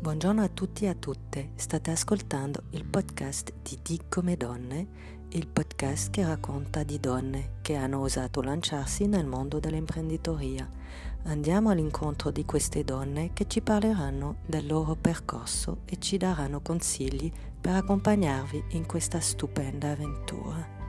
Buongiorno a tutti e a tutte, state ascoltando il podcast di Di come donne, il podcast che racconta di donne che hanno osato lanciarsi nel mondo dell'imprenditoria. Andiamo all'incontro di queste donne che ci parleranno del loro percorso e ci daranno consigli per accompagnarvi in questa stupenda avventura.